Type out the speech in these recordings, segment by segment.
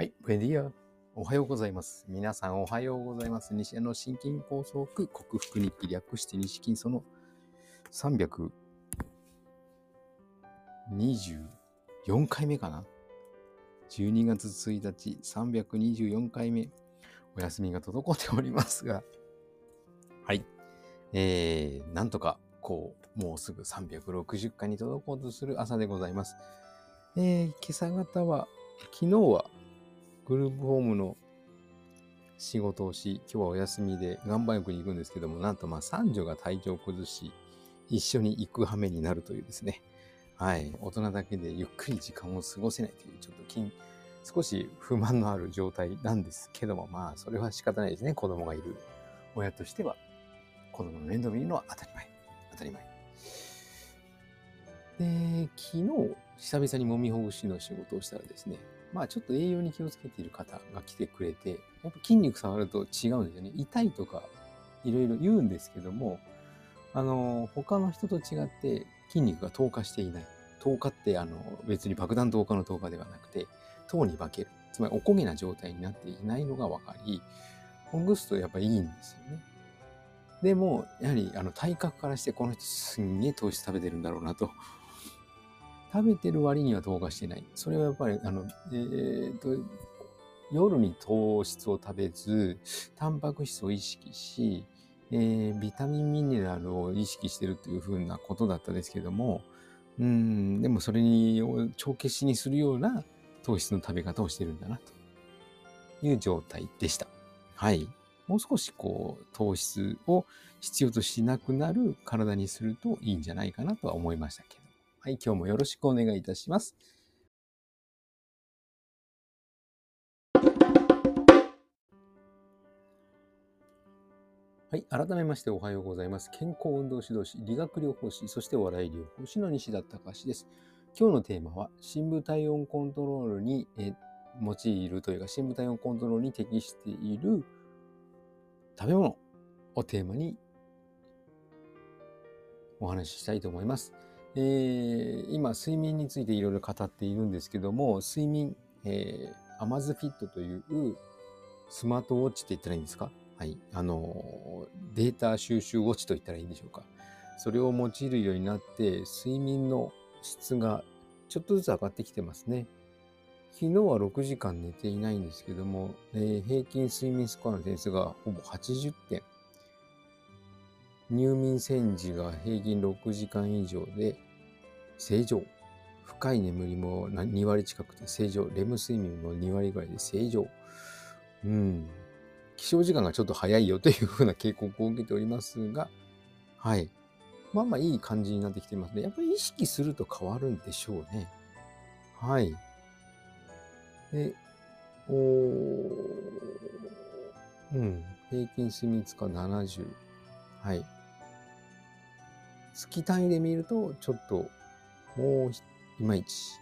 はい、ブエディア。おはようございます。皆さんおはようございます。西谷の心筋梗塞克服日記略して西筋その324回目かな ?12 月1日324回目。お休みが滞っておりますが、はい。えー、なんとか、こう、もうすぐ360回に届こうとする朝でございます。えー、今朝方は、昨日はグループホームの仕事をし、今日はお休みで岩盤浴に行くんですけども、なんとまあ三女が体調を崩し、一緒に行く羽目になるというですね。はい。大人だけでゆっくり時間を過ごせないという、ちょっと筋、少し不満のある状態なんですけども、まあ、それは仕方ないですね。子供がいる親としては、子供の面倒見るのは当たり前。当たり前。で、昨日、久々にもみほぐしの仕事をしたらですね、まあちょっと栄養に気をつけている方が来てくれて、やっぱ筋肉触ると違うんですよね。痛いとかいろいろ言うんですけども、あの、他の人と違って筋肉が透過していない。透過ってあの別に爆弾透過の透過ではなくて、糖に化ける。つまりおこげな状態になっていないのが分かり、ほぐすとやっぱいいんですよね。でも、やはりあの体格からしてこの人すんげえ糖質食べてるんだろうなと食べてる割には糖化してない。それはやっぱり、あの、えー、と、夜に糖質を食べず、タンパク質を意識し、えー、ビタミンミネラルを意識してるというふうなことだったですけども、うん、でもそれに帳消しにするような糖質の食べ方をしてるんだな、という状態でした。はい。もう少しこう、糖質を必要としなくなる体にするといいんじゃないかなとは思いましたけど。はい、今日もよろしくお願いいたします。はい、改めましておはようございます。健康運動指導士、理学療法士、そしてお笑い療法士の西田隆です。今日のテーマは、深部体温コントロールにえ用いるというか、深部体温コントロールに適している食べ物をテーマにお話ししたいと思います。えー、今、睡眠についていろいろ語っているんですけども、睡眠、えー、アマズフィットというスマートウォッチって言ったらいいんですか？はい。あの、データ収集ウォッチと言ったらいいんでしょうか。それを用いるようになって、睡眠の質がちょっとずつ上がってきてますね。昨日は6時間寝ていないんですけども、えー、平均睡眠スコアの点数がほぼ80点。入眠戦時が平均6時間以上で正常。深い眠りも2割近くて正常。レム睡眠も2割ぐらいで正常。うん。起床時間がちょっと早いよというふうな警告を受けておりますが、はい。まあまあいい感じになってきていますね。やっぱり意識すると変わるんでしょうね。はい。で、おうん。平均睡眠時間70。はい。月単位で見ると、ちょっと、もう、いまいち、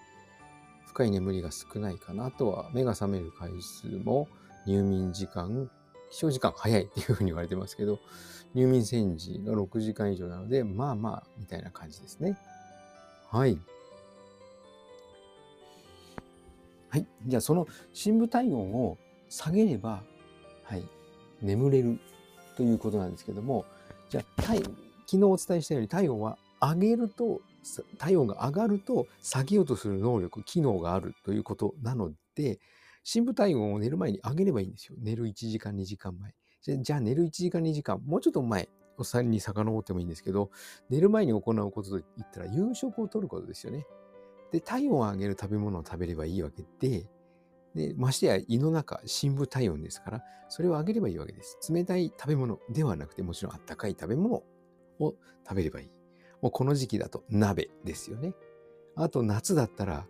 深い眠りが少ないかな。とは、目が覚める回数も、入眠時間、起床時間早いっていうふうに言われてますけど、入眠戦時が6時間以上なので、まあまあ、みたいな感じですね。はい。はい。じゃあ、その深部体温を下げれば、はい、眠れるということなんですけども、じゃあ、体昨日お伝えしたように体温は上げると体温が上がると下げようとする能力機能があるということなので深部体温を寝る前に上げればいいんですよ。寝る1時間2時間前。じゃあ寝る1時間2時間もうちょっと前お産に遡ってもいいんですけど寝る前に行うことといったら夕食をとることですよね。で体温を上げる食べ物を食べればいいわけででましてや胃の中深部体温ですからそれを上げればいいわけです。冷たい食べ物ではなくてもちろんあったかい食べ物を食べればいい。もうこの時期だと鍋ですよね。あと夏だったら、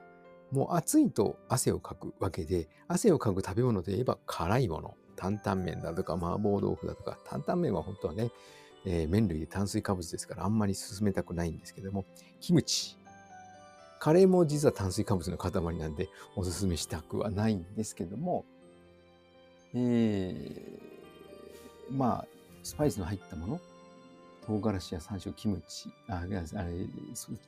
もう暑いと汗をかくわけで、汗をかく食べ物といえば辛いもの。担々麺だとか麻婆豆腐だとか、担々麺は本当はね、えー、麺類で炭水化物ですからあんまり進めたくないんですけども、キムチ。カレーも実は炭水化物の塊なんでおすすめしたくはないんですけども、えー、まあ、スパイスの入ったもの、唐辛子や山椒、キムチ、ああれ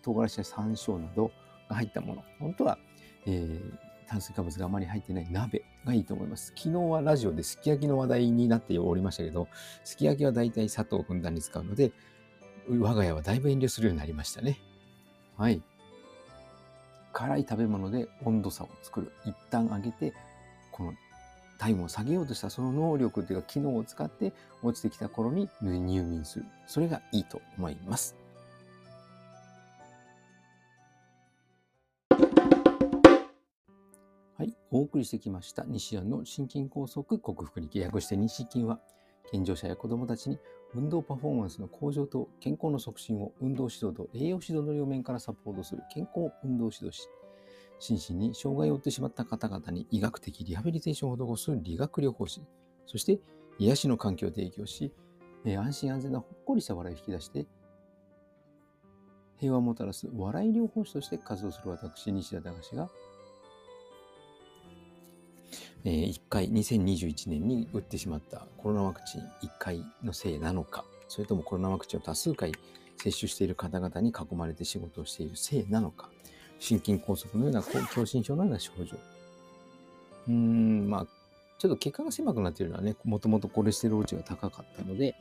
唐辛子や山椒などが入ったもの。本当は、えー、炭水化物があまり入ってない鍋がいいと思います。昨日はラジオですき焼きの話題になっておりましたけど、すき焼きはだいたい砂糖をふんだんに使うので、我が家はだいぶ遠慮するようになりましたね。はい。辛い食べ物で温度差を作る。一旦上げて、この体温を下げようとしたその能力というか機能を使って落ちてきた頃に入眠する。それがいいと思います。はい、お送りしてきました西安の心筋梗塞克服に契約して西筋は健常者や子どもたちに運動パフォーマンスの向上と健康の促進を運動指導と栄養指導の両面からサポートする健康運動指導士心身に障害を負ってしまった方々に医学的リハビリテーションを施す理学療法士、そして癒しの環境を提供し、安心安全なほっこりした笑いを引き出して、平和をもたらす笑い療法士として活動する私、西田隆が、え、1回、2021年に打ってしまったコロナワクチン1回のせいなのか、それともコロナワクチンを多数回接種している方々に囲まれて仕事をしているせいなのか、心筋梗塞のような狭心症のような症状。うーん、まあ、ちょっと血管が狭くなっているのはね、もともとコレステロール値が高かったので、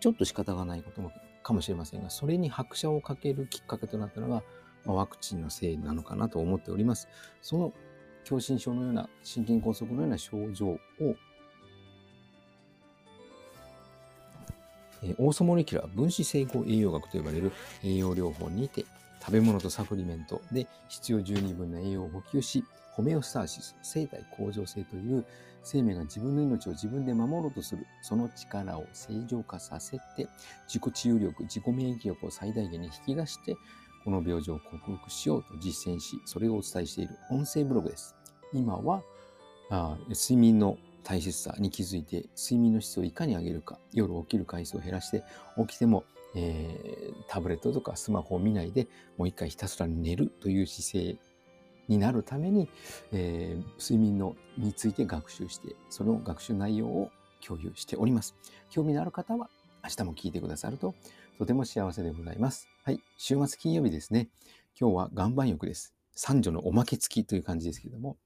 ちょっと仕方がないこともかもしれませんが、それに拍車をかけるきっかけとなったのが、まあ、ワクチンのせいなのかなと思っております。その狭心症のような心筋梗塞のような症状を、えー、オーソモレキュラー分子整合栄養学と呼ばれる栄養療法にて食べ物とサプリメントで必要十二分な栄養を補給し、ホメオスターシス、生体向上性という生命が自分の命を自分で守ろうとする、その力を正常化させて、自己治癒力、自己免疫力を最大限に引き出して、この病状を克服しようと実践し、それをお伝えしている音声ブログです。今は、あ睡眠の大切さに気づいて、睡眠の質をいかに上げるか、夜起きる回数を減らして、起きてもえー、タブレットとかスマホを見ないでもう一回ひたすら寝るという姿勢になるために、えー、睡眠のについて学習してその学習内容を共有しております。興味のある方は明日も聞いてくださるととても幸せでございます。はい。週末金曜日ですね。今日は岩盤浴です。三女のおまけ付きという感じですけども、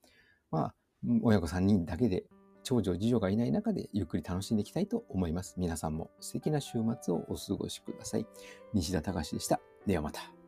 まあ、親子3人だけで長女、次女がいない中でゆっくり楽しんでいきたいと思います。皆さんも素敵な週末をお過ごしください。西田隆でした。ではまた。